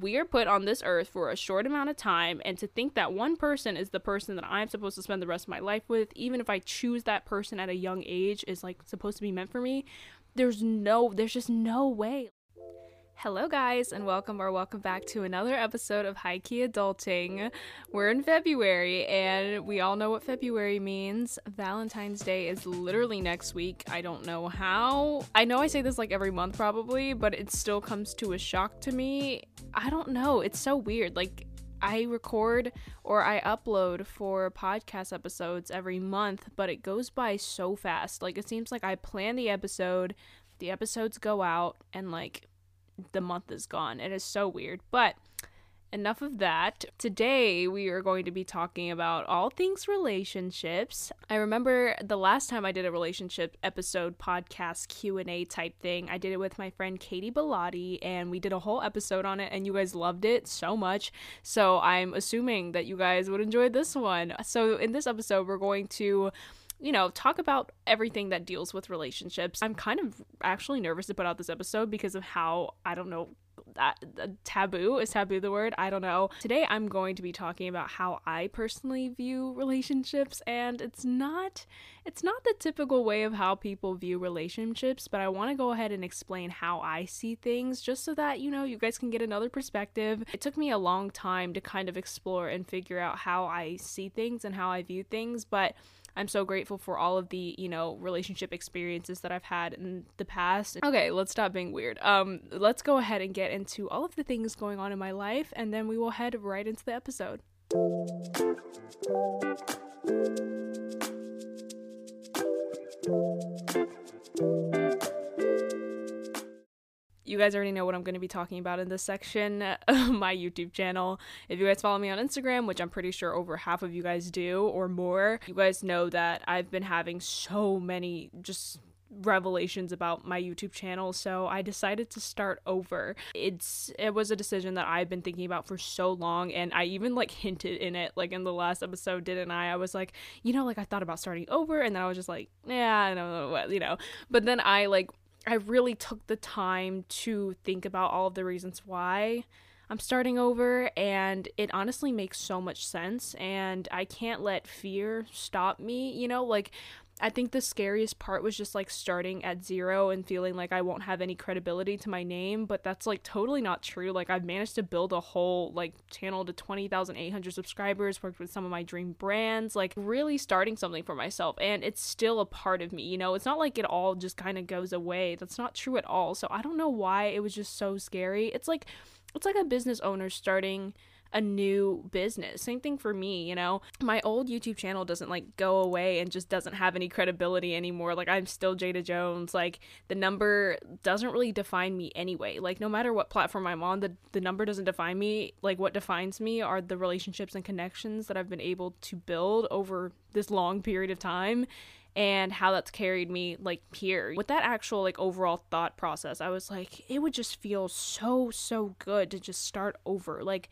we are put on this earth for a short amount of time, and to think that one person is the person that I'm supposed to spend the rest of my life with, even if I choose that person at a young age, is like supposed to be meant for me, there's no, there's just no way. Hello, guys, and welcome or welcome back to another episode of High Key Adulting. We're in February, and we all know what February means. Valentine's Day is literally next week. I don't know how. I know I say this like every month, probably, but it still comes to a shock to me. I don't know. It's so weird. Like, I record or I upload for podcast episodes every month, but it goes by so fast. Like, it seems like I plan the episode, the episodes go out, and like, the month is gone. It is so weird. But enough of that. Today we are going to be talking about all things relationships. I remember the last time I did a relationship episode podcast Q&A type thing. I did it with my friend Katie Bellotti and we did a whole episode on it and you guys loved it so much. So I'm assuming that you guys would enjoy this one. So in this episode we're going to you know, talk about everything that deals with relationships. I'm kind of actually nervous to put out this episode because of how, I don't know, that taboo is taboo the word? I don't know. Today i'm going to be talking about how i personally view relationships and it's not it's not the typical way of how people view relationships but i want to go ahead and explain how i see things just so that you know you guys can get another perspective. It took me a long time to kind of explore and figure out how i see things and how i view things but I'm so grateful for all of the, you know, relationship experiences that I've had in the past. Okay, let's stop being weird. Um, let's go ahead and get into all of the things going on in my life, and then we will head right into the episode. Guys already know what I'm going to be talking about in this section of my YouTube channel. If you guys follow me on Instagram, which I'm pretty sure over half of you guys do or more, you guys know that I've been having so many just revelations about my YouTube channel, so I decided to start over. It's it was a decision that I've been thinking about for so long and I even like hinted in it like in the last episode didn't I? I was like, you know, like I thought about starting over and then I was just like, yeah, I don't know what, you know. But then I like I really took the time to think about all of the reasons why I'm starting over, and it honestly makes so much sense. And I can't let fear stop me, you know, like I think the scariest part was just like starting at zero and feeling like I won't have any credibility to my name, but that's like totally not true. Like I've managed to build a whole like channel to 20,800 subscribers, worked with some of my dream brands, like really starting something for myself and it's still a part of me, you know. It's not like it all just kind of goes away. That's not true at all. So I don't know why it was just so scary. It's like it's like a business owner starting a new business. Same thing for me, you know. My old YouTube channel doesn't like go away and just doesn't have any credibility anymore. Like I'm still Jada Jones. Like the number doesn't really define me anyway. Like no matter what platform I'm on, the the number doesn't define me. Like what defines me are the relationships and connections that I've been able to build over this long period of time and how that's carried me like here with that actual like overall thought process i was like it would just feel so so good to just start over like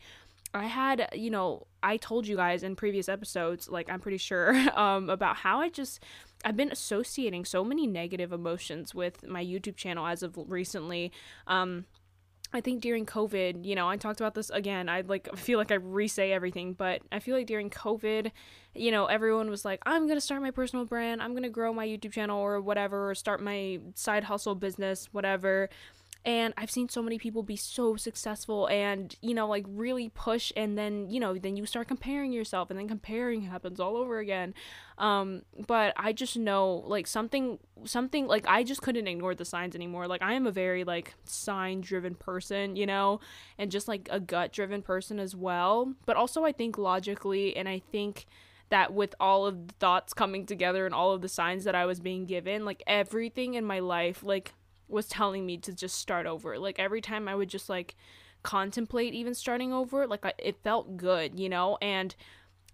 I had, you know, I told you guys in previous episodes, like I'm pretty sure, um, about how I just I've been associating so many negative emotions with my YouTube channel as of recently. Um, I think during COVID, you know, I talked about this again. I like feel like I re-say everything, but I feel like during COVID, you know, everyone was like, "I'm gonna start my personal brand. I'm gonna grow my YouTube channel or whatever, or start my side hustle business, whatever." And i've seen so many people be so successful and you know like really push and then you know then you start comparing yourself and then comparing happens all over again. Um but i just know like something something like i just couldn't ignore the signs anymore. Like i am a very like sign driven person you know and just like a gut driven person as well. But also i think logically and i think that with all of the thoughts coming together and all of the signs that I was being given, like everything in my life, like was telling me to just start over. Like every time I would just like contemplate even starting over, like I, it felt good, you know? And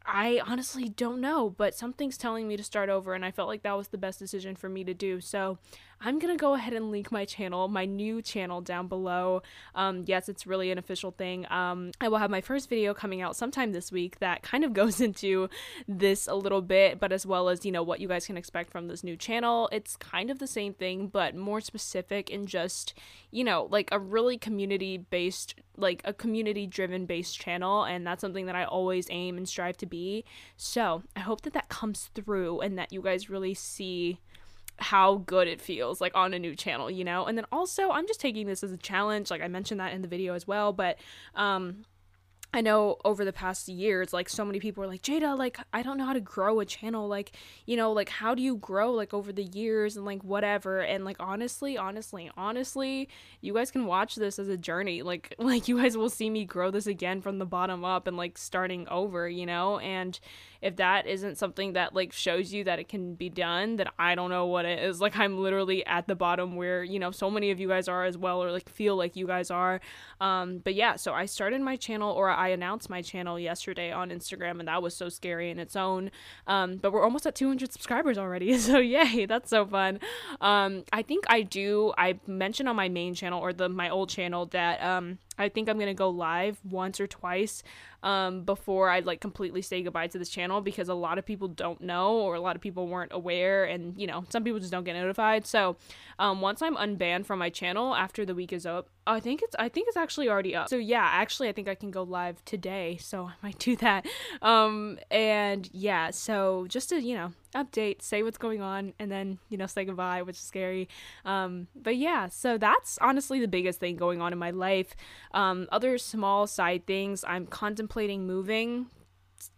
I honestly don't know, but something's telling me to start over and I felt like that was the best decision for me to do. So, I'm gonna go ahead and link my channel, my new channel down below. Um, yes, it's really an official thing. Um, I will have my first video coming out sometime this week that kind of goes into this a little bit, but as well as, you know, what you guys can expect from this new channel. It's kind of the same thing, but more specific and just, you know, like a really community based like a community driven based channel and that's something that I always aim and strive to be. So, I hope that that comes through and that you guys really see how good it feels like on a new channel, you know? And then also, I'm just taking this as a challenge. Like I mentioned that in the video as well, but um I know over the past years, like so many people are like, Jada, like, I don't know how to grow a channel. Like, you know, like, how do you grow, like, over the years and, like, whatever. And, like, honestly, honestly, honestly, you guys can watch this as a journey. Like, like, you guys will see me grow this again from the bottom up and, like, starting over, you know? And if that isn't something that, like, shows you that it can be done, then I don't know what it is. Like, I'm literally at the bottom where, you know, so many of you guys are as well, or, like, feel like you guys are. Um, but yeah, so I started my channel, or I announced my channel yesterday on Instagram, and that was so scary in its own. Um, but we're almost at 200 subscribers already, so yay, that's so fun. Um, I think I do. I mentioned on my main channel or the my old channel that um, I think I'm gonna go live once or twice um, before I like completely say goodbye to this channel because a lot of people don't know or a lot of people weren't aware, and you know some people just don't get notified. So um, once I'm unbanned from my channel after the week is up, I think it's I think it's actually already up. So yeah, actually I think I can go live today, so I might do that. Um, and yeah, so just to you know update, say what's going on, and then, you know, say goodbye, which is scary. Um, but yeah, so that's honestly the biggest thing going on in my life. Um, other small side things, I'm contemplating moving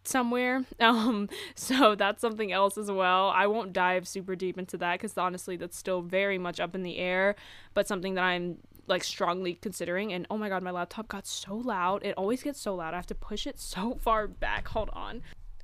somewhere. Um, so that's something else as well. I won't dive super deep into that because honestly, that's still very much up in the air, but something that I'm like strongly considering. And oh my god, my laptop got so loud. It always gets so loud. I have to push it so far back. Hold on.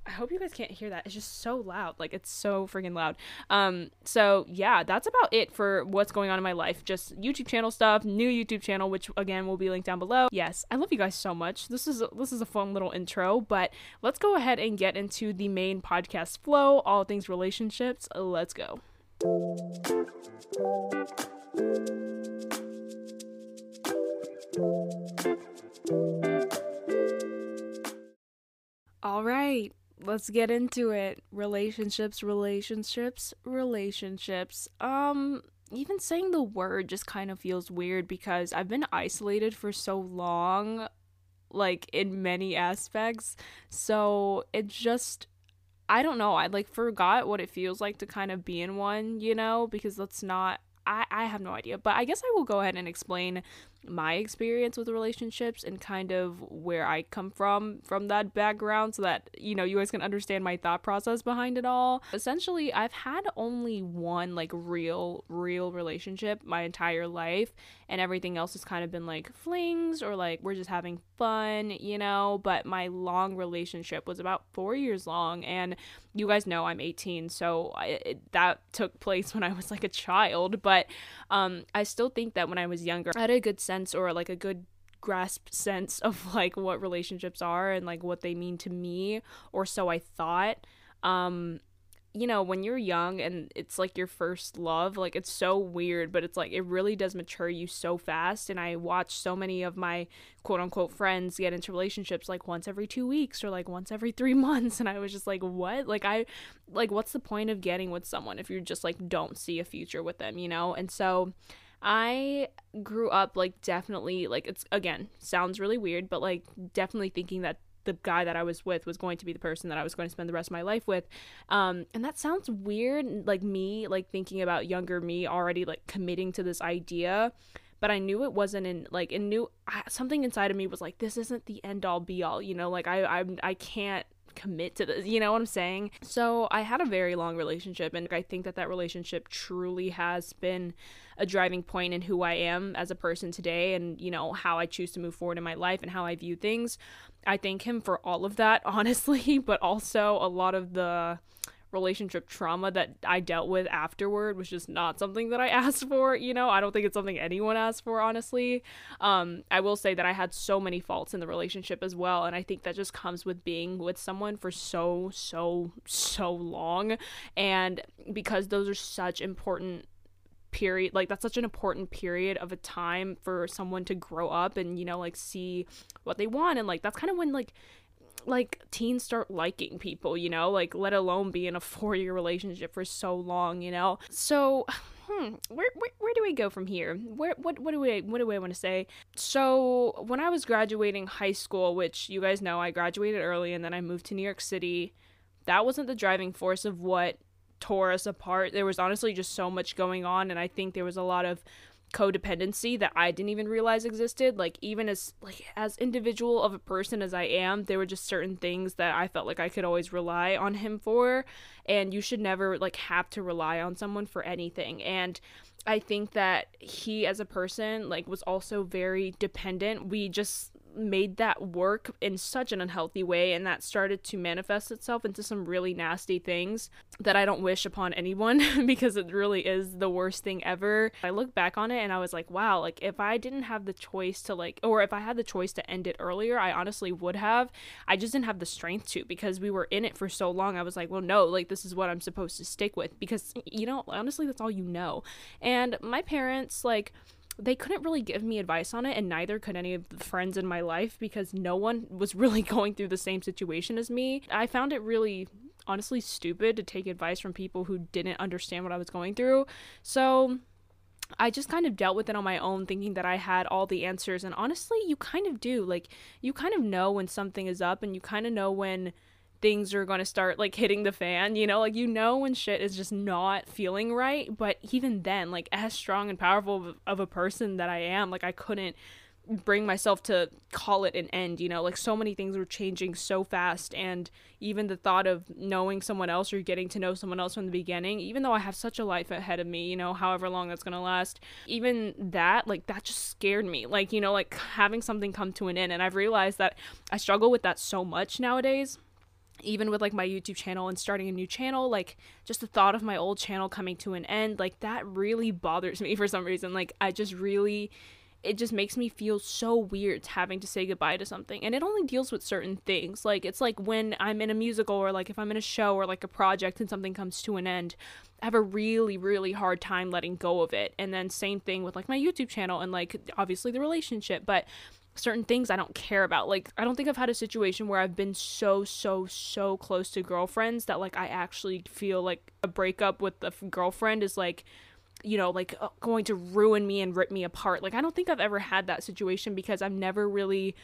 I hope you guys can't hear that. It's just so loud. Like it's so freaking loud. Um so yeah, that's about it for what's going on in my life. Just YouTube channel stuff, new YouTube channel which again will be linked down below. Yes, I love you guys so much. This is a, this is a fun little intro, but let's go ahead and get into the main podcast flow, all things relationships. Let's go. All right let's get into it. Relationships, relationships, relationships. Um, even saying the word just kind of feels weird because I've been isolated for so long, like in many aspects. So it just, I don't know. I like forgot what it feels like to kind of be in one, you know, because that's not I, I have no idea, but I guess I will go ahead and explain my experience with relationships and kind of where I come from from that background so that you know you guys can understand my thought process behind it all. Essentially, I've had only one like real real relationship my entire life and everything else has kind of been like flings or like we're just having fun, you know, but my long relationship was about 4 years long and you guys know I'm 18, so I, it, that took place when I was like a child, but um I still think that when I was younger, I had a good sense or like a good grasp sense of like what relationships are and like what they mean to me or so I thought. Um you know when you're young and it's like your first love like it's so weird but it's like it really does mature you so fast. And I watch so many of my quote unquote friends get into relationships like once every 2 weeks or like once every 3 months. And I was just like what? Like I like what's the point of getting with someone if you just like don't see a future with them you know? And so I grew up like definitely like it's again sounds really weird, but like definitely thinking that the guy that I was with was going to be the person that I was going to spend the rest of my life with. Um, and that sounds weird, like me, like thinking about younger me already like committing to this idea. But I knew it wasn't in like it knew something inside of me was like this isn't the end all be all, you know. Like I I I can't commit to this you know what i'm saying? So i had a very long relationship and i think that that relationship truly has been a driving point in who i am as a person today and you know how i choose to move forward in my life and how i view things. I thank him for all of that honestly but also a lot of the relationship trauma that I dealt with afterward was just not something that I asked for, you know. I don't think it's something anyone asked for, honestly. Um, I will say that I had so many faults in the relationship as well, and I think that just comes with being with someone for so, so, so long. And because those are such important period like that's such an important period of a time for someone to grow up and you know like see what they want and like that's kind of when like like teens start liking people, you know, like let alone be in a four year relationship for so long, you know. So, hmm, where, where where do we go from here? Where what what do we what do I want to say? So when I was graduating high school, which you guys know I graduated early and then I moved to New York City, that wasn't the driving force of what tore us apart. There was honestly just so much going on, and I think there was a lot of codependency that I didn't even realize existed. Like even as like as individual of a person as I am, there were just certain things that I felt like I could always rely on him for and you should never like have to rely on someone for anything. And I think that he as a person like was also very dependent. We just made that work in such an unhealthy way and that started to manifest itself into some really nasty things that I don't wish upon anyone because it really is the worst thing ever. I look back on it and I was like, wow, like if I didn't have the choice to like or if I had the choice to end it earlier, I honestly would have. I just didn't have the strength to because we were in it for so long. I was like, well, no, like this is what I'm supposed to stick with because you know, honestly that's all you know. And my parents like they couldn't really give me advice on it, and neither could any of the friends in my life because no one was really going through the same situation as me. I found it really honestly stupid to take advice from people who didn't understand what I was going through. So I just kind of dealt with it on my own, thinking that I had all the answers. And honestly, you kind of do. Like, you kind of know when something is up, and you kind of know when things are going to start like hitting the fan, you know, like you know when shit is just not feeling right, but even then, like as strong and powerful of a person that I am, like I couldn't bring myself to call it an end, you know, like so many things were changing so fast and even the thought of knowing someone else or getting to know someone else from the beginning, even though I have such a life ahead of me, you know, however long that's going to last, even that like that just scared me. Like, you know, like having something come to an end and I've realized that I struggle with that so much nowadays even with like my YouTube channel and starting a new channel, like just the thought of my old channel coming to an end, like that really bothers me for some reason. Like I just really it just makes me feel so weird having to say goodbye to something. And it only deals with certain things. Like it's like when I'm in a musical or like if I'm in a show or like a project and something comes to an end, I have a really really hard time letting go of it. And then same thing with like my YouTube channel and like obviously the relationship, but certain things I don't care about. Like, I don't think I've had a situation where I've been so, so, so close to girlfriends that, like, I actually feel like a breakup with a girlfriend is like, you know, like uh, going to ruin me and rip me apart. Like, I don't think I've ever had that situation because I've never really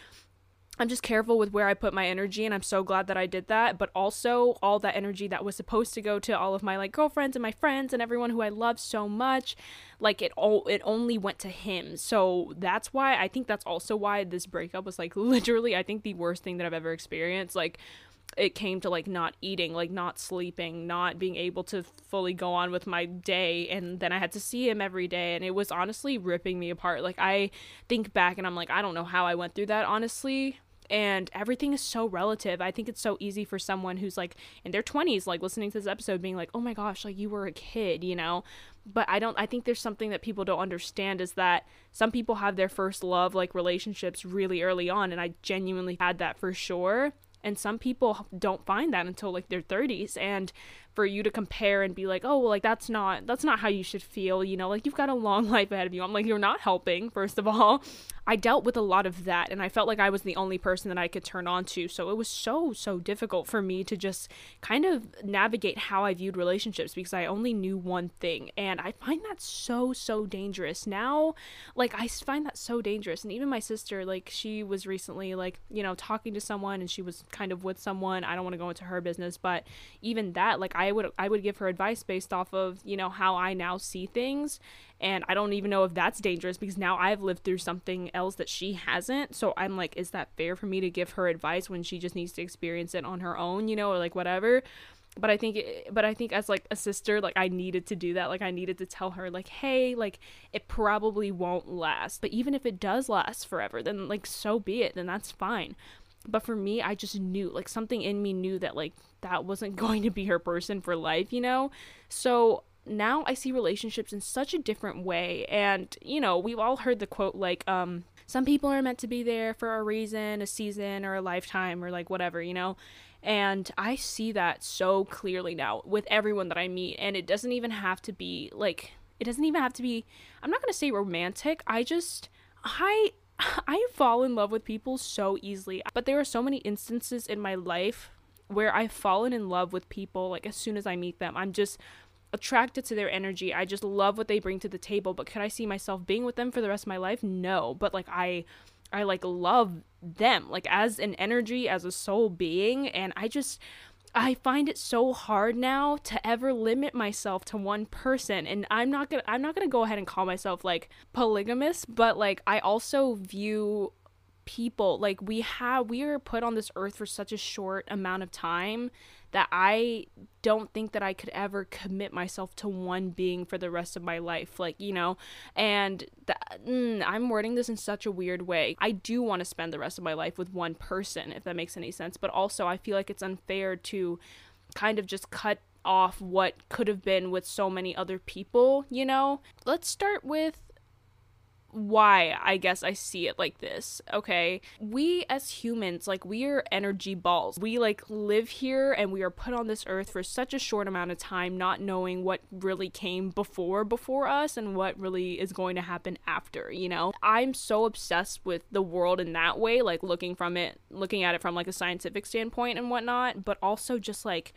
I'm just careful with where I put my energy and I'm so glad that I did that. But also all that energy that was supposed to go to all of my like girlfriends and my friends and everyone who I love so much, like it all it only went to him. So that's why I think that's also why this breakup was like literally I think the worst thing that I've ever experienced. Like it came to like not eating, like not sleeping, not being able to fully go on with my day. And then I had to see him every day. And it was honestly ripping me apart. Like, I think back and I'm like, I don't know how I went through that, honestly and everything is so relative. I think it's so easy for someone who's like in their 20s like listening to this episode being like, "Oh my gosh, like you were a kid," you know? But I don't I think there's something that people don't understand is that some people have their first love like relationships really early on and I genuinely had that for sure. And some people don't find that until like their 30s and for you to compare and be like, "Oh, well like that's not that's not how you should feel," you know? Like you've got a long life ahead of you. I'm like, "You're not helping, first of all." I dealt with a lot of that and I felt like I was the only person that I could turn on to. So it was so, so difficult for me to just kind of navigate how I viewed relationships because I only knew one thing. And I find that so, so dangerous. Now, like, I find that so dangerous. And even my sister, like, she was recently, like, you know, talking to someone and she was kind of with someone. I don't want to go into her business, but even that, like, I would, I would give her advice based off of, you know, how I now see things and I don't even know if that's dangerous because now I've lived through something else that she hasn't. So I'm like, is that fair for me to give her advice when she just needs to experience it on her own, you know, or like whatever? But I think, it, but I think as like a sister, like I needed to do that. Like I needed to tell her, like, hey, like it probably won't last. But even if it does last forever, then like so be it. Then that's fine. But for me, I just knew, like something in me knew that like that wasn't going to be her person for life, you know. So now I see relationships in such a different way. And, you know, we've all heard the quote like, um, some people are meant to be there for a reason, a season, or a lifetime, or like whatever, you know? And I see that so clearly now with everyone that I meet. And it doesn't even have to be like, It doesn't even have to be I'm not going to say romantic. I just I I fall in love with people so easily. But there are so many instances in my life where I've fallen in love with people like as soon as I meet them. I'm just attracted to their energy. I just love what they bring to the table. But could I see myself being with them for the rest of my life? No. But like I I like love them like as an energy, as a soul being, and I just I find it so hard now to ever limit myself to one person and I'm not going to I'm not going to go ahead and call myself like polygamous, but like I also view people like we have we are put on this earth for such a short amount of time that I don't think that I could ever commit myself to one being for the rest of my life like you know and that, mm, I'm wording this in such a weird way I do want to spend the rest of my life with one person if that makes any sense but also I feel like it's unfair to kind of just cut off what could have been with so many other people, you know? Let's start with why I guess I see it like this. Okay. We as humans, like, we are energy balls. We like live here and we are put on this earth for such a short amount of time, not knowing what really came before before us and what really is going to happen after, you know? I'm so obsessed with the world in that way, like looking from it, looking at it from like a scientific standpoint and whatnot, but also just like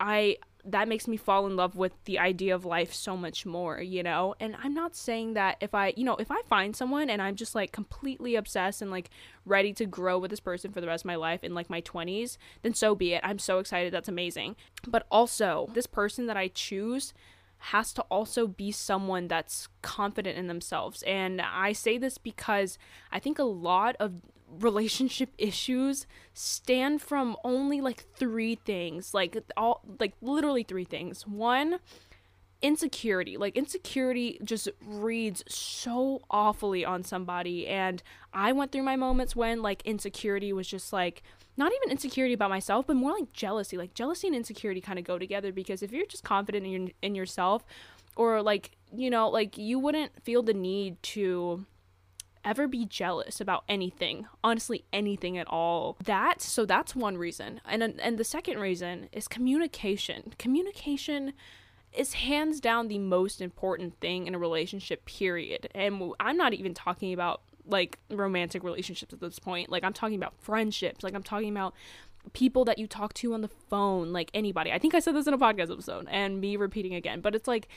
I that makes me fall in love with the idea of life so much more, you know? And I'm not saying that if I, you know, if I find someone and I'm just like completely obsessed and like ready to grow with this person for the rest of my life in like my 20s, then so be it. I'm so excited. That's amazing. But also, this person that I choose has to also be someone that's confident in themselves. And I say this because I think a lot of relationship issues stand from only like three things like all like literally three things. One insecurity. Like insecurity just reads so awfully on somebody and i went through my moments when like insecurity was just like not even insecurity about myself but more like jealousy. Like jealousy and insecurity kind of go together because if you're just confident in, your, in yourself or like you know like you wouldn't feel the need to ever be jealous about anything, honestly anything at all. That so that's one reason. And and the second reason is communication. Communication is hands down the most important thing in a relationship period. And I'm not even talking about like romantic relationships at this point. Like I'm talking about friendships. Like I'm talking about people that you talk to on the phone, like anybody. I think I said this in a podcast episode and me repeating again, but it's like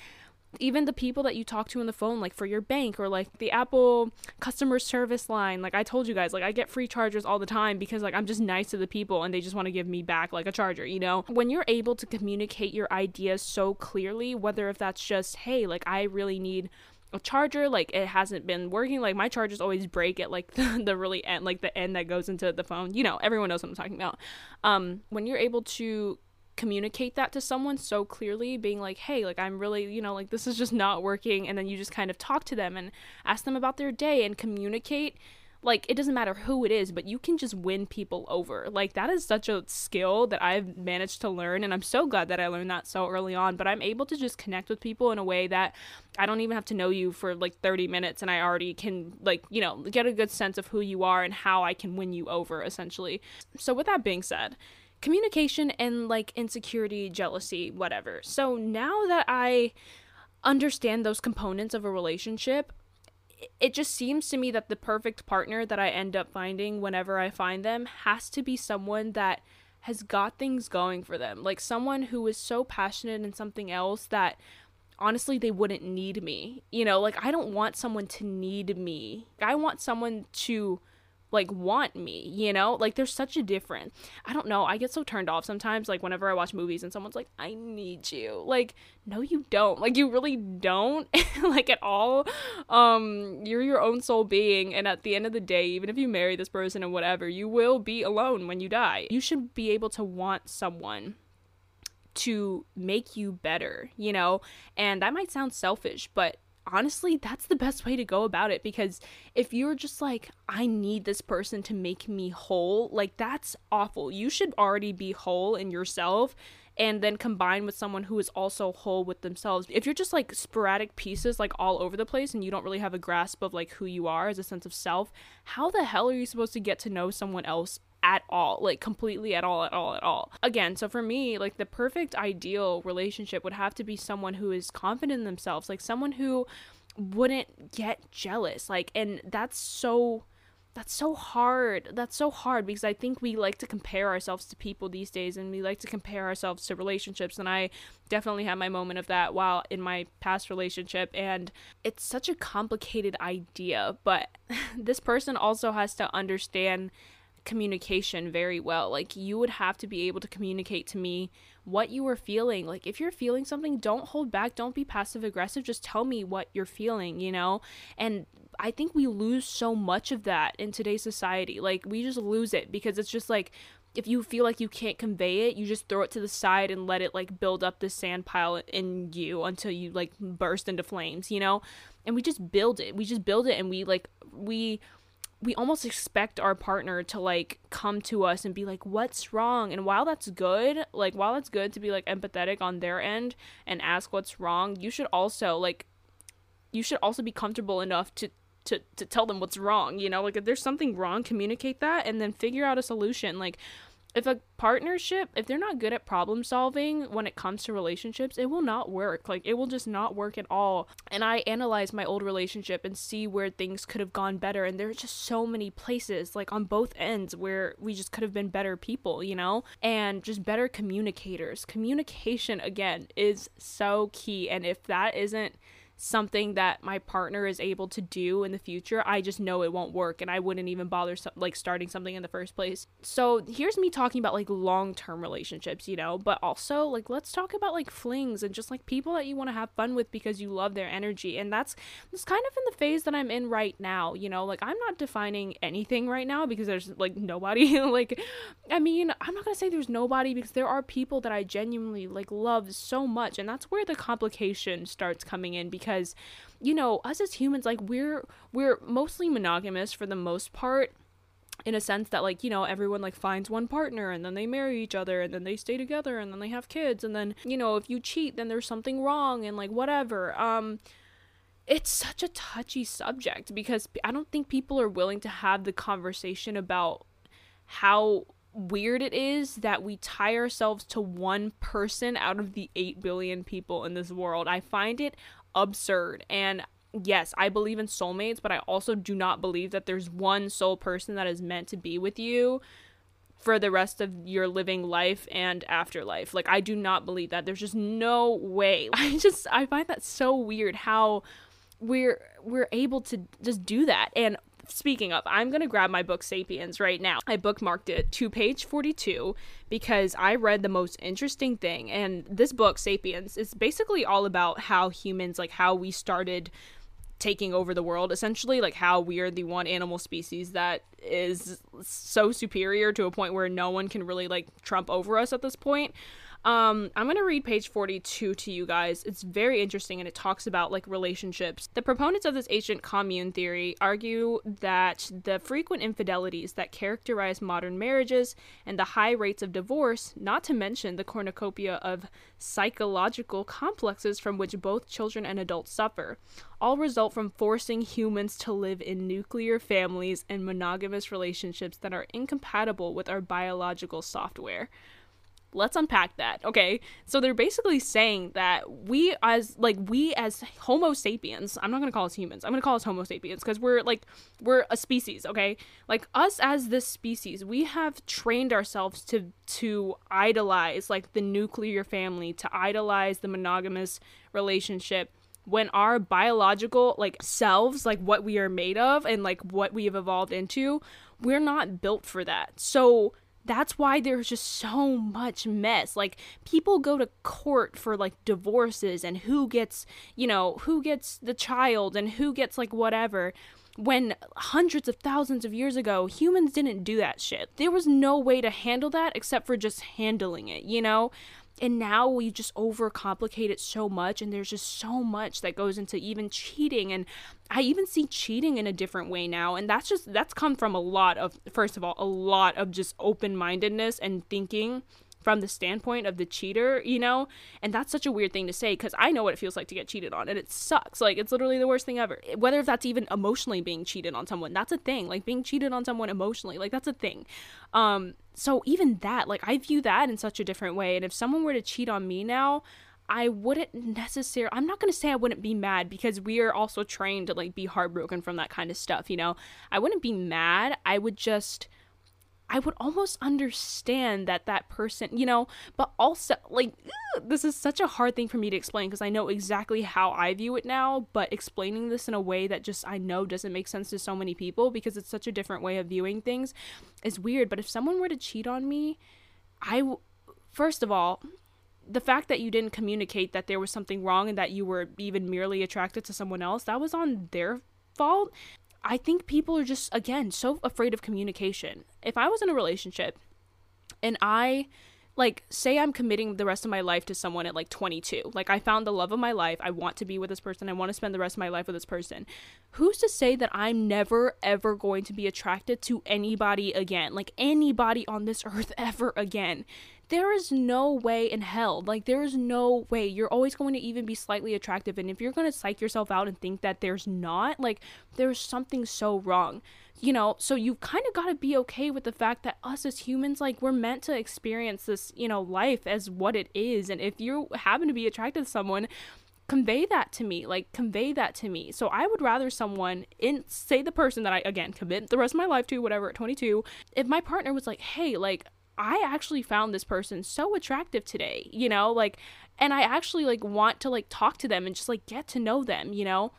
even the people that you talk to on the phone like for your bank or like the apple customer service line like i told you guys like i get free chargers all the time because like i'm just nice to the people and they just want to give me back like a charger you know? When you're able to communicate your ideas so clearly whether if that's just hey like i really need a charger like it hasn't been working like my chargers always break at like the, the really end like the end that goes into the phone you know everyone knows what i'm talking about. Um when you're able to communicate that to someone so clearly being like hey like i'm really you know like this is just not working and then you just kind of talk to them and ask them about their day and communicate like it doesn't matter who it is but you can just win people over. Like that is such a skill that i've managed to learn and i'm so glad that i learned that so early on but i'm able to just connect with people in a way that i don't even have to know you for like 30 minutes and i already can like you know get a good sense of who you are and how i can win you over essentially. So with that being said communication and like insecurity, jealousy, whatever. So now that I understand those components of a relationship, it just seems to me that the perfect partner that I end up finding whenever I find them has to be someone that has got things going for them. Like someone who is so passionate in something else that honestly they wouldn't need me. You know, like I don't want someone to need me. I want someone to like want me, you know? Like there's such a difference. I don't know. I get so turned off sometimes like whenever I watch movies and someone's like, "I need you." Like, no you don't. Like you really don't like at all. Um you're your own soul being and at the end of the day, even if you marry this person and whatever, you will be alone when you die. You should be able to want someone to make you better, you know? And that might sound selfish, but honestly, that's the best way to go about it because if you're just like, I need this person to make me whole, like that's awful. You should already be whole in yourself and then combine with someone who is also whole with themselves. If you're just like sporadic pieces like all over the place and you don't really have a grasp of like who you are as a sense of self, how the hell are you supposed to get to know someone else at all, like completely at all, at all, at all. Again, so for me, like the perfect ideal relationship would have to be someone who is confident in themselves, like someone who wouldn't get jealous. Like, and that's so that's so hard. That's so hard because I think we like to compare ourselves to people these days and we like to compare ourselves to relationships. And I definitely had my moment of that while in my past relationship. And it's such a complicated idea, but this person also has to understand communication very well. Like, you would have to be able to communicate to me what you are feeling. Like, if you're feeling something, don't hold back. Don't be passive aggressive. Just tell me what you're feeling, you know? And I think we lose so much of that in today's society. Like, we just lose it because it's just like, if you feel like you can't convey it, you just throw it to the side and let it like build up this sand pile in you until you like burst into flames, you know? And we just build it. We just build it and we like, we we almost expect our partner to like come to us and be like what's wrong? And while that's good like while it's good to be like empathetic on their end and ask what's wrong you should also like you should also be comfortable enough to to to tell them what's wrong you know? Like if there's something wrong communicate that and then figure out a solution. Like if a partnership if they're not good at problem solving when it comes to relationships it will not work. Like it will just not work at all. And i analyze my old relationship and see where things could have gone better. And there's just so many places like on both ends where we just could have been better people you know? And just better communicators. Communication again is so key. And if that isn't something that my partner is able to do in the future, I just know it won't work and I wouldn't even bother so- like starting something in the first place. So, here's me talking about like long-term relationships, you know, but also like let's talk about like flings and just like people that you want to have fun with because you love their energy. And that's that's kind of in the phase that I'm in right now, you know, like I'm not defining anything right now because there's like nobody like I mean, I'm not going to say there's nobody because there are people that I genuinely like love so much and that's where the complication starts coming in because because you know us as humans like we're we're mostly monogamous for the most part in a sense that like you know everyone like finds one partner and then they marry each other and then they stay together and then they have kids and then you know if you cheat then there's something wrong and like whatever um it's such a touchy subject because I don't think people are willing to have the conversation about how weird it is that we tie ourselves to one person out of the 8 billion people in this world. I find it absurd. And yes, I believe in soulmates, but I also do not believe that there's one soul person that is meant to be with you for the rest of your living life and afterlife. Like I do not believe that. There's just no way. I just I find that so weird how we're we're able to just do that. And speaking of, I'm going to grab my book Sapiens right now. I bookmarked it to page 42 because I read the most interesting thing. And this book, Sapiens, is basically all about how humans, like how we started taking over the world essentially like how we are the one animal species that is so superior to a point where no one can really like trump over us at this point um, I'm going to read page 42 to you guys. It's very interesting and it talks about like relationships. The proponents of this ancient commune theory argue that the frequent infidelities that characterize modern marriages and the high rates of divorce, not to mention the cornucopia of psychological complexes from which both children and adults suffer, all result from forcing humans to live in nuclear families and monogamous relationships that are incompatible with our biological software let's unpack that okay? So they're basically saying that we as like we as homo sapiens i'm not to call us humans i'm to call us homo sapiens because we're like we're a species okay? Like us as this species we have trained ourselves to to idolize like the nuclear family to idolize the monogamous relationship when our biological like selves like what we are made of and like what we have evolved into we're not built for that. So that's why there's just so much mess. Like people go to court for like divorces and who gets, you know, who gets the child and who gets like whatever. When hundreds of thousands of years ago, humans didn't do that shit. There was no way to handle that except for just handling it, you know? And now we just overcomplicate it so much and there's just so much that goes into even cheating and i even see cheating in a different way now and that's just that's come from a lot of first of all a lot of just open-mindedness and thinking from the standpoint of the cheater, you know? And that's such a weird thing to say because I know what it feels like to get cheated on and it sucks. Like, it's literally the worst thing ever. Whether if that's even emotionally being cheated on someone, that's a thing. Like, being cheated on someone emotionally, like, that's a thing. Um, so even that, like, I view that in such a different way. And if someone were to cheat on me now, I wouldn't necessarily I'm not going to say I wouldn't be mad because we are also trained to like be heartbroken from that kind of stuff, you know. I wouldn't be mad. I would just I would almost understand that that person, you know, but also like this is such a hard thing for me to explain because I know exactly how I view it now, but explaining this in a way that just I know doesn't make sense to so many people because it's such a different way of viewing things is weird. But if someone were to cheat on me, I w- first of all, the fact that you didn't communicate that there was something wrong and that you were even merely attracted to someone else, that was on their fault. I think people are just, again, so afraid of communication. If I was in a relationship and I, like, say I'm committing the rest of my life to someone at like 22, like, I found the love of my life, I want to be with this person, I want to spend the rest of my life with this person, who's to say that I'm never, ever going to be attracted to anybody again? Like, anybody on this earth ever again? There is no way in hell like there is no way. You're always going to even be slightly attractive and if you're going to psych yourself out and think that there's not like there's something so wrong you know? So you've kind of got to be okay with the fact that us as humans like we're meant to experience this you know life as what it is and if you happen to be attracted to someone convey that to me like convey that to me. So i would rather someone in say the person that i again commit the rest of my life to whatever at 22 if my partner was like hey like I actually found this person so attractive today, you know, like, and I actually like want to like talk to them and just like get to know them, you know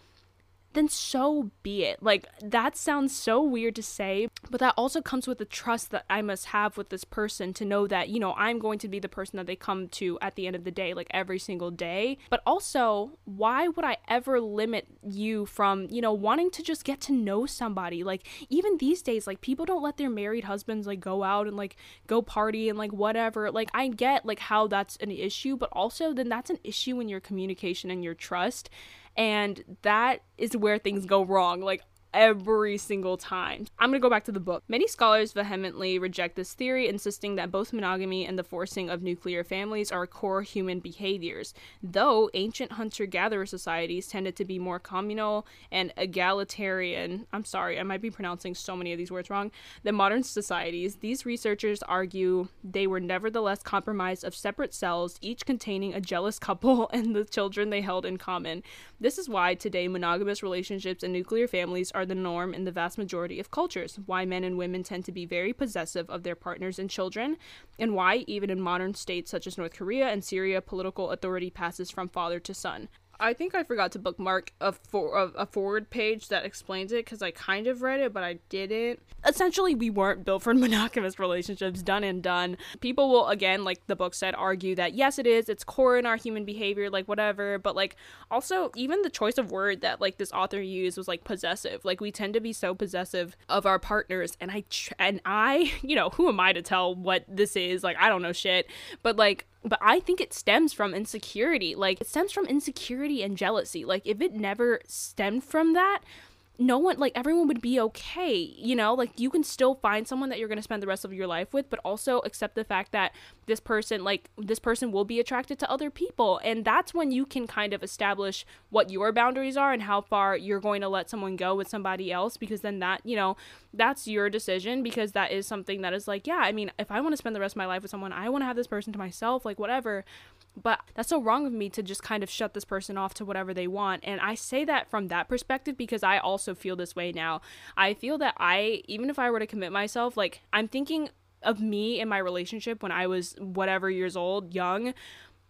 then so be it. Like, that sounds so weird to say, but that also comes with the trust that I must have with this person to know that, you know, I'm going to be the person that they come to at the end of the day, like every single day. But also, why would I ever limit you from, you know, wanting to just get to know somebody? Like, even these days, like, people don't let their married husbands, like, go out and, like, go party and, like, whatever. Like, I get, like, how that's an issue, but also then that's an issue in your communication and your trust. And that is where things go wrong. Like, every single time. I'm going to go back to the book. Many scholars vehemently reject this theory, insisting that both monogamy and the forcing of nuclear families are core human behaviors, though ancient hunter gatherer societies tended to be more communal and egalitarian. I'm sorry, I might be pronouncing so many of these words wrong. Than modern societies, these researchers argue they were nevertheless compromised of separate cells, each containing a jealous couple and the children they held in common. This is why today monogamous relationships and nuclear families are the norm in the vast majority of cultures, why men and women tend to be very possessive of their partners and children, and why, even in modern states such as North Korea and Syria, political authority passes from father to son. I think I forgot to bookmark a for a, forward page that explains it because I kind of read it, but I didn't. Essentially, we weren't built for monogamous relationships, done and done. People will again, like the book said, argue that yes, it is. It's core in our human behavior, like whatever. But like also, even the choice of word that like this author used was like possessive. Like we tend to be so possessive of our partners, and I and I, you know, who am I to tell what this is? Like I don't know shit, but like but I think it stems from insecurity. Like, it stems from insecurity and jealousy. Like, if it never stemmed from that, no one like everyone would be okay you know? Like you can still find someone that you're going to spend the rest of your life with but also accept the fact that this person like this person will be attracted to other people. And that's when you can kind of establish what your boundaries are and how far you're going to let someone go with somebody else because then that you know that's your decision because that is something that is like yeah i mean if i want to spend the rest of my life with someone i want to have this person to myself like whatever but that's so wrong of me to just kind of shut this person off to whatever they want. And I say that from that perspective because I also feel this way now. I feel that I, even if I were to commit myself, like I'm thinking of me in my relationship when I was whatever years old, young.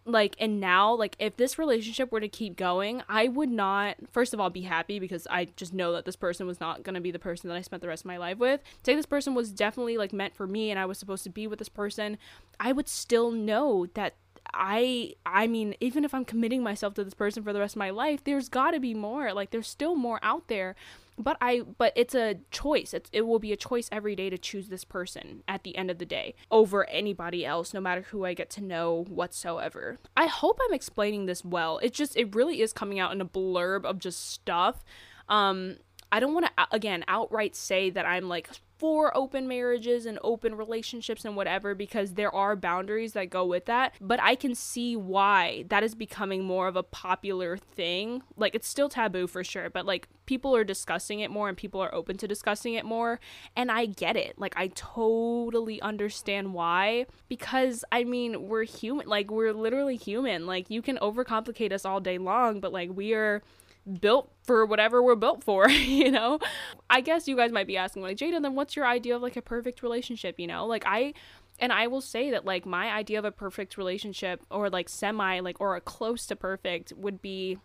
Like, and now, like, if this relationship were to keep going, I would not, first of all, be happy because I just know that this person was not going to be the person that I spent the rest of my life with. Say this person was definitely, like, meant for me and I was supposed to be with this person, I would still know that I I mean, even if I'm committing myself to this person for the rest of my life, there's got to be more. Like there's still more out there. But I but it's a choice. It's, it will be a choice every day to choose this person at the end of the day over anybody else, no matter who I get to know whatsoever. I hope I'm explaining this well. It just it really is coming out in a blurb of just stuff. Um I don't want to uh, again outright say that I'm like for open marriages and open relationships and whatever because there are boundaries that go with that. But I can see why that is becoming more of a popular thing. Like it's still taboo for sure, but like people are discussing it more and people are open to discussing it more. And I get it. Like I totally understand why. Because I mean, we're human. Like we're literally human. Like you can overcomplicate us all day long, but like we are built for whatever we're built for, you know? I guess you guys might be asking, like, Jada, then what's your idea of like a perfect relationship, you know? Like, I, and I will say that like my idea of a perfect relationship or like semi, like, or a close to perfect would be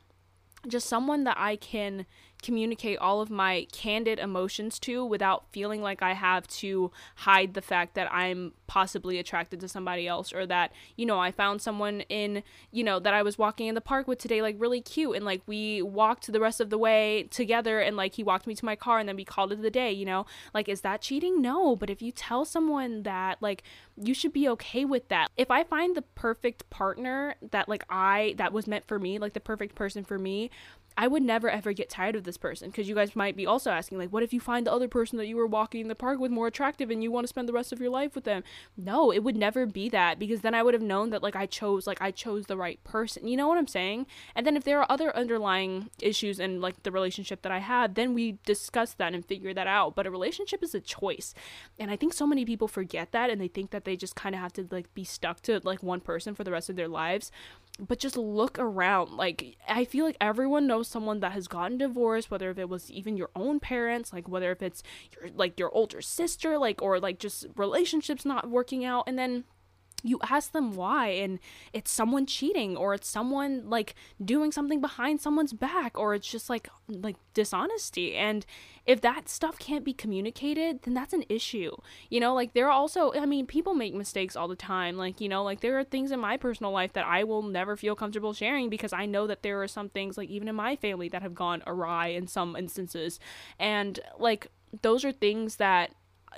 just someone that I can communicate all of my candid emotions to without feeling like I have to hide the fact that I'm possibly attracted to somebody else or that, you know, I found someone in, you know, that I was walking in the park with today, like really cute. And like we walked the rest of the way together and like he walked me to my car and then we called it the day, you know? Like, is that cheating? No. But if you tell someone that, like, you should be okay with that. If I find the perfect partner that, like, I, that was meant for me, like the perfect person for me, I would never ever get tired of this person because you guys might be also asking like what if you find the other person that you were walking in the park with more attractive and you want to spend the rest of your life with them? No it would never be that because then I would have known that like I chose like I chose the right person you know what I'm saying? And then if there are other underlying issues in like the relationship that I had then we discuss that and figure that out but a relationship is a choice and I think so many people forget that and they think that they just kind of have to like be stuck to like one person for the rest of their lives but just look around. Like, I feel like everyone knows someone that has gotten divorced, whether if it was even your own parents, like whether if it's your like your older sister, like or like just relationships not working out, and then you ask them why and it's someone cheating or it's someone like doing something behind someone's back or it's just like like dishonesty. And if that stuff can't be communicated then that's an issue. You know like there are also i mean people make mistakes all the time. Like you know like there are things in my personal life that i will never feel comfortable sharing because i know that there are some things like even in my family that have gone awry in some instances. And like those are things that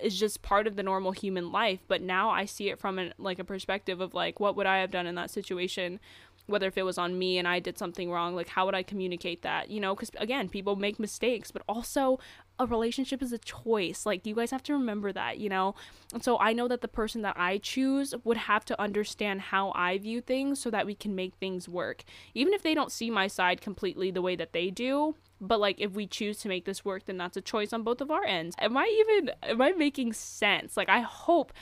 is just part of the normal human life but now i see it from an, like a perspective of like what would i have done in that situation? Whether if it was on me and i did something wrong like how would i communicate that? You know because again people make mistakes but also a relationship is a choice. Like you guys have to remember that you know? And so i know that the person that i choose would have to understand how i view things so that we can make things work. Even if they don't see my side completely the way that they do but like if we choose to make this work then that's a choice on both of our ends. Am i even am i making sense? Like i hope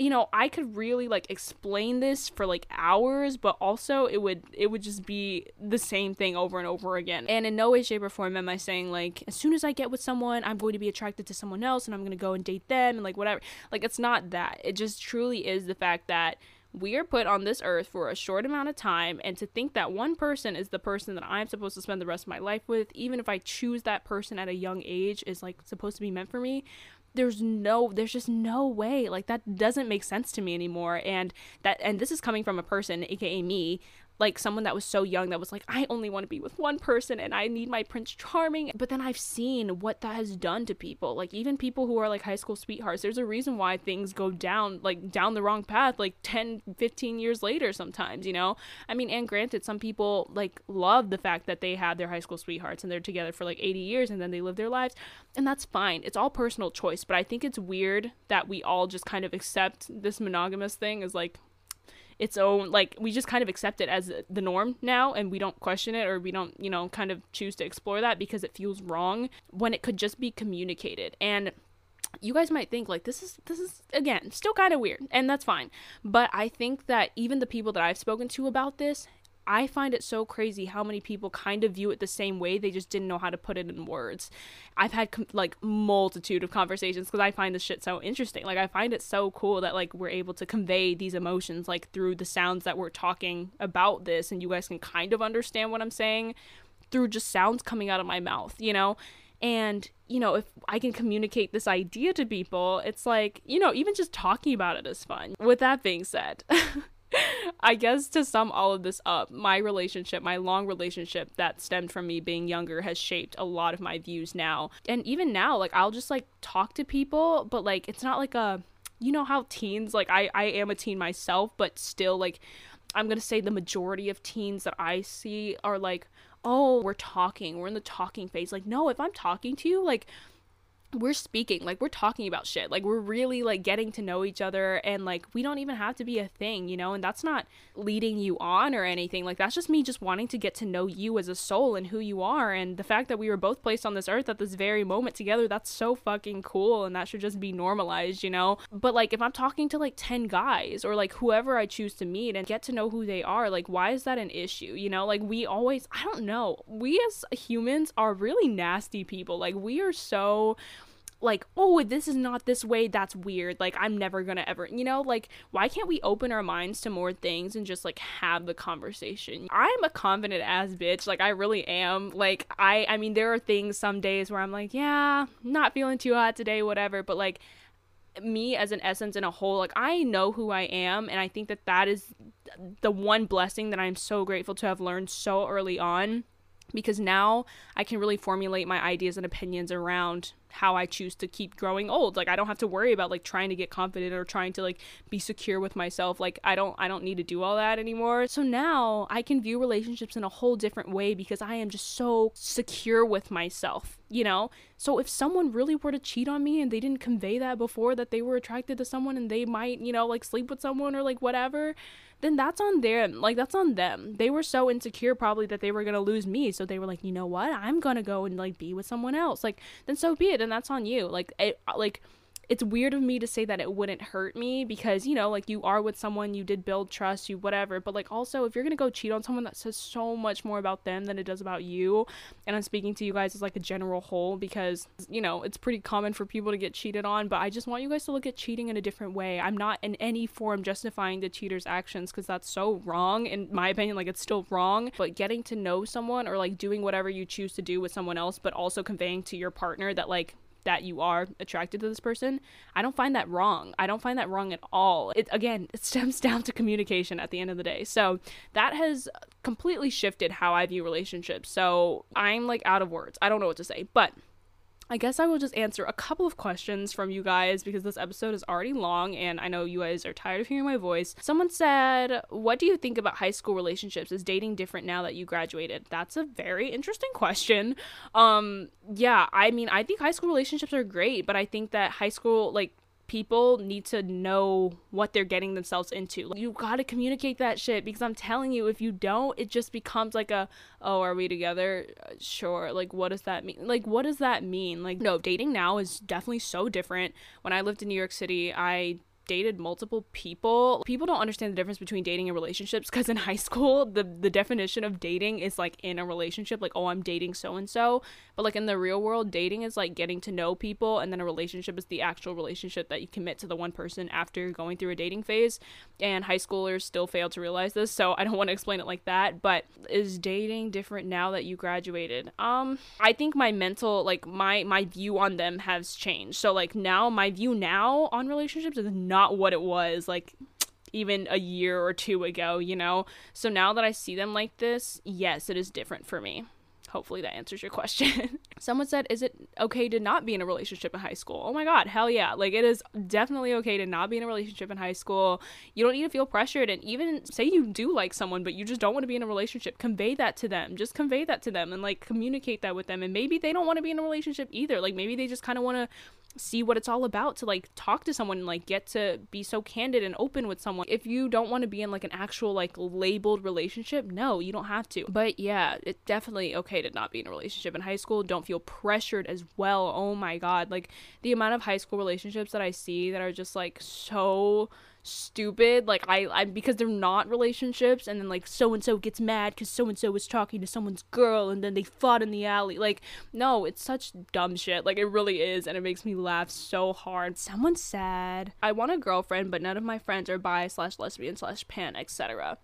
you know i could really like explain this for like hours but also it would it would just be the same thing over and over again and in no way shape or form am i saying like as soon as i get with someone i'm going to be attracted to someone else and i'm going to go and date them and like whatever like it's not that it just truly is the fact that we are put on this earth for a short amount of time, and to think that one person is the person that I'm supposed to spend the rest of my life with, even if I choose that person at a young age, is like supposed to be meant for me. There's no, there's just no way. Like, that doesn't make sense to me anymore. And that, and this is coming from a person, aka me, like someone that was so young that was like I only want to be with one person and I need my prince charming. But then I've seen what that has done to people. Like even people who are like high school sweethearts there's a reason why things go down like down the wrong path like 10 15 years later sometimes you know? I mean and granted some people like love the fact that they had their high school sweethearts and they're together for like 80 years and then they live their lives and that's fine. It's all personal choice but I think it's weird that we all just kind of accept this monogamous thing as like its own like we just kind of accept it as the norm now and we don't question it or we don't you know kind of choose to explore that because it feels wrong when it could just be communicated. And you guys might think like this is this is again still kind of weird and that's fine. But i think that even the people that i've spoken to about this I find it so crazy how many people kind of view it the same way. They just didn't know how to put it in words. I've had com- like multitude of conversations because I find this shit so interesting. Like I find it so cool that like we're able to convey these emotions like through the sounds that we're talking about this, and you guys can kind of understand what I'm saying through just sounds coming out of my mouth, you know. And, you know, if I can communicate this idea to people, it's like, you know, even just talking about it is fun. With that being said, I guess to sum all of this up, my relationship, my long relationship that stemmed from me being younger has shaped a lot of my views now. And even now, like I'll just like talk to people, but like it's not like a you know how teens like I I am a teen myself, but still like I'm going to say the majority of teens that I see are like, "Oh, we're talking. We're in the talking phase." Like, no, if I'm talking to you, like we're speaking like we're talking about shit. Like we're really like getting to know each other and like we don't even have to be a thing you know and that's not leading you on or anything. Like that's just me just wanting to get to know you as a soul and who you are. And the fact that we were both placed on this earth at this very moment together that's so fucking cool and that should just be normalized you know? But like if i'm talking to like 10 guys or like whoever i choose to meet and get to know who they are like why is that an issue you know? Like we always i don't know. We as humans are really nasty people. Like we are so like, oh, this is not this way, that's weird. Like, I'm never gonna ever, you know, like, why can't we open our minds to more things and just like have the conversation? I'm a confident ass bitch, like, I really am. Like, I, I mean, there are things some days where I'm like, yeah, not feeling too hot today, whatever, but like, me as an essence in a whole like i know who i am and i think that that is the one blessing that i'm so grateful to have learned so early on because now i can really formulate my ideas and opinions around how I choose to keep growing old. Like I don't have to worry about like trying to get confident or trying to like be secure with myself. Like I don't I don't need to do all that anymore. So now I can view relationships in a whole different way because I am just so secure with myself, you know? So if someone really were to cheat on me and they didn't convey that before that they were attracted to someone and they might, you know, like sleep with someone or like whatever, then that's on them. Like that's on them. They were so insecure probably that they were gonna lose me, so they were like, you know what? I'm gonna go and like be with someone else. Like then so be it, and that's on you. Like it, like it's weird of me to say that it wouldn't hurt me because you know like you are with someone you did build trust you whatever but like also if you're gonna go cheat on someone that says so much more about them than it does about you and i'm speaking to you guys as like a general whole because you know it's pretty common for people to get cheated on but i just want you guys to look at cheating in a different way. I'm not in any form justifying the cheater's actions because that's so wrong in my opinion like it's still wrong but getting to know someone or like doing whatever you choose to do with someone else but also conveying to your partner that like that you are attracted to this person i don't find that wrong. I don't find that wrong at all. It again it stems down to communication at the end of the day. So that has completely shifted how i view relationships. So i'm like out of words. I don't know what to say. But I guess I will just answer a couple of questions from you guys because this episode is already long and I know you guys are tired of hearing my voice. Someone said, What do you think about high school relationships? Is dating different now that you graduated? That's a very interesting question. Um, yeah, I mean, I think high school relationships are great, but I think that high school, like, people need to know what they're getting themselves into. Like, you got to communicate that shit because I'm telling you, if you don't, it just becomes like a, oh, are we together? Uh, sure. Like, what does that mean? Like, what does that mean? Like, no, dating now is definitely so different. When I lived in New York City, I dated multiple people. People don't understand the difference between dating and relationships because in high school, the the definition of dating is like in a relationship, like oh, I'm dating so and so. But like in the real world, dating is like getting to know people, and then a relationship is the actual relationship that you commit to the one person after going through a dating phase. And high schoolers still fail to realize this, so I don't want to explain it like that. But is dating different now that you graduated? Um, I think my mental, like my my view on them has changed. So like now, my view now on relationships is not not what it was like even a year or two ago, you know? So now that I see them like this, yes, it is different for me. Hopefully that answers your question. Someone said, Is it okay to not be in a relationship in high school? Oh my God, hell yeah. Like, it is definitely okay to not be in a relationship in high school. You don't need to feel pressured. And even say you do like someone, but you just don't want to be in a relationship, convey that to them. Just convey that to them and like communicate that with them. And maybe they don't want to be in a relationship either. Like, maybe they just kind of want to see what it's all about to like talk to someone and like get to be so candid and open with someone. If you don't want to be in like an actual like labeled relationship, no, you don't have to. But yeah, it's definitely okay not be in a relationship in high school. Don't feel pressured as well. Oh my god, like the amount of high school relationships that I see that are just like so stupid like i i because they're not relationships and then like so and so gets mad because so and so was talking to someone's girl and then they fought in the alley like no it's such dumb shit like it really is and it makes me laugh so hard someone said i want a girlfriend but none of my friends are bi slash lesbian slash pan etc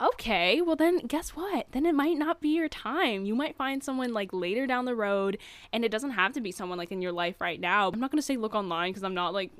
okay, well then guess what? Then it might not be your time. You might find someone like later down the road and it doesn't have to be someone like in your life right now. I'm not going to say look online because I'm not like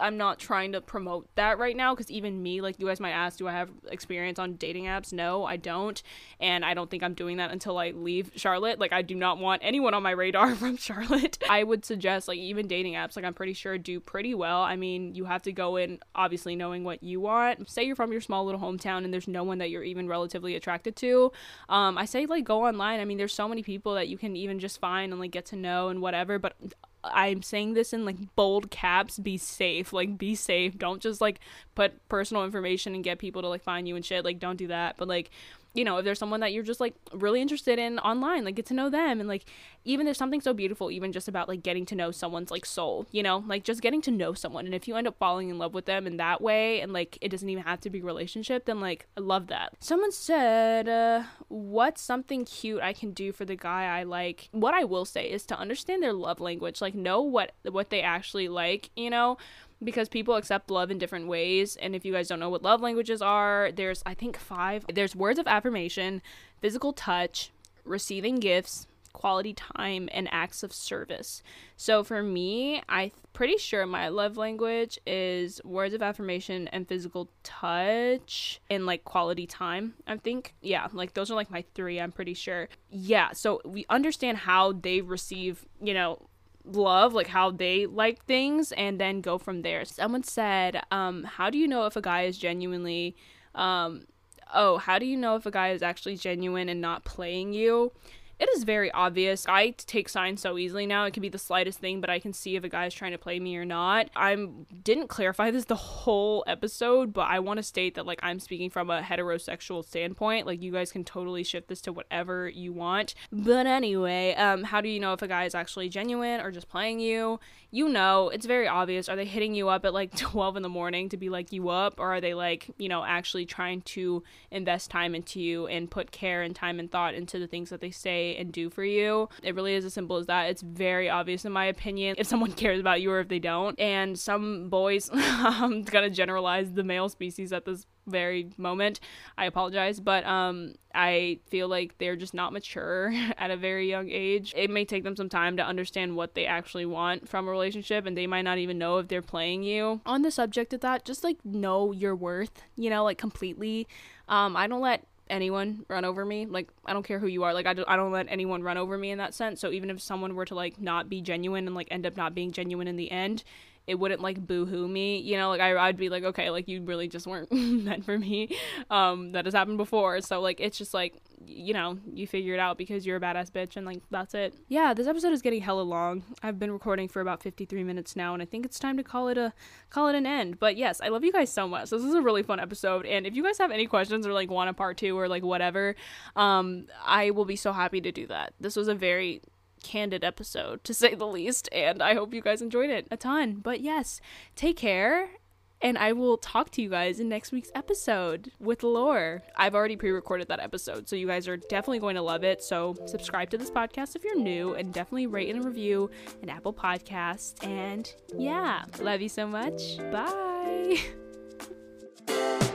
I'm not trying to promote that right now because even me, like you guys might ask, do I have experience on dating apps? No, I don't. And I don't think I'm doing that until I leave Charlotte. Like, I do not want anyone on my radar from Charlotte. I would suggest, like, even dating apps, like, I'm pretty sure do pretty well. I mean, you have to go in obviously knowing what you want. Say you're from your small little hometown and there's no one that you're even relatively attracted to. Um, I say, like, go online. I mean, there's so many people that you can even just find and, like, get to know and whatever. But I'm saying this in like bold caps, be safe. Like be safe. Don't just like put personal information and get people to like find you and shit. Like don't do that. But like you know, if there's someone that you're just like really interested in online, like get to know them. And like, even there's something so beautiful, even just about like getting to know someone's like soul, you know, like just getting to know someone. And if you end up falling in love with them in that way, and like it doesn't even have to be relationship, then like I love that. Someone said, uh, what's something cute I can do for the guy I like? What I will say is to understand their love language, like know what, what they actually like, you know, because people accept love in different ways. And if you guys don't know what love languages are, there's, I think, five. There's words of affirmation, physical touch, receiving gifts, quality time, and acts of service. So for me, I'm pretty sure my love language is words of affirmation and physical touch and like quality time. I think, yeah, like those are like my three, I'm pretty sure. Yeah, so we understand how they receive, you know, love like how they like things and then go from there. Someone said um how do you know if a guy is genuinely um oh how do you know if a guy is actually genuine and not playing you it is very obvious. I take signs so easily now. It can be the slightest thing, but I can see if a guy is trying to play me or not. I didn't clarify this the whole episode, but I want to state that like I'm speaking from a heterosexual standpoint. Like you guys can totally shift this to whatever you want. But anyway, um, how do you know if a guy is actually genuine or just playing you? You know, it's very obvious. Are they hitting you up at like 12 in the morning to be like you up, or are they like you know actually trying to invest time into you and put care and time and thought into the things that they say and do for you. It really is as simple as that. It's very obvious, in my opinion, if someone cares about you or if they don't. And some boys, I'm gonna generalize the male species at this very moment. I apologize, but um I feel like they're just not mature at a very young age. It may take them some time to understand what they actually want from a relationship and they might not even know if they're playing you. On the subject of that, just like know your worth, you know, like completely. Um I don't let anyone run over me. Like I don't care who you are. Like I, do, I don't let anyone run over me in that sense. So even if someone were to like not be genuine and like end up not being genuine in the end, it wouldn't like boo-hoo me you know? Like I, i'd be like okay like you really just weren't meant for me. Um that has happened before. So like it's just like you know you figure it out because you're a badass bitch and like that's it. Yeah this episode is getting hella long. I've been recording for about 53 minutes now and i think it's time to call it a call it an end. But yes i love you guys so much. This is a really fun episode and if you guys have any questions or like want a part two or like whatever um i will be so happy to do that. This was a very candid episode, to say the least, and I hope you guys enjoyed it a ton. But yes, take care, and I will talk to you guys in next week's episode with Lore. I've already pre recorded that episode, so you guys are definitely going to love it. So, subscribe to this podcast if you're new, and definitely rate and review an Apple Podcast. And yeah, love you so much. Bye.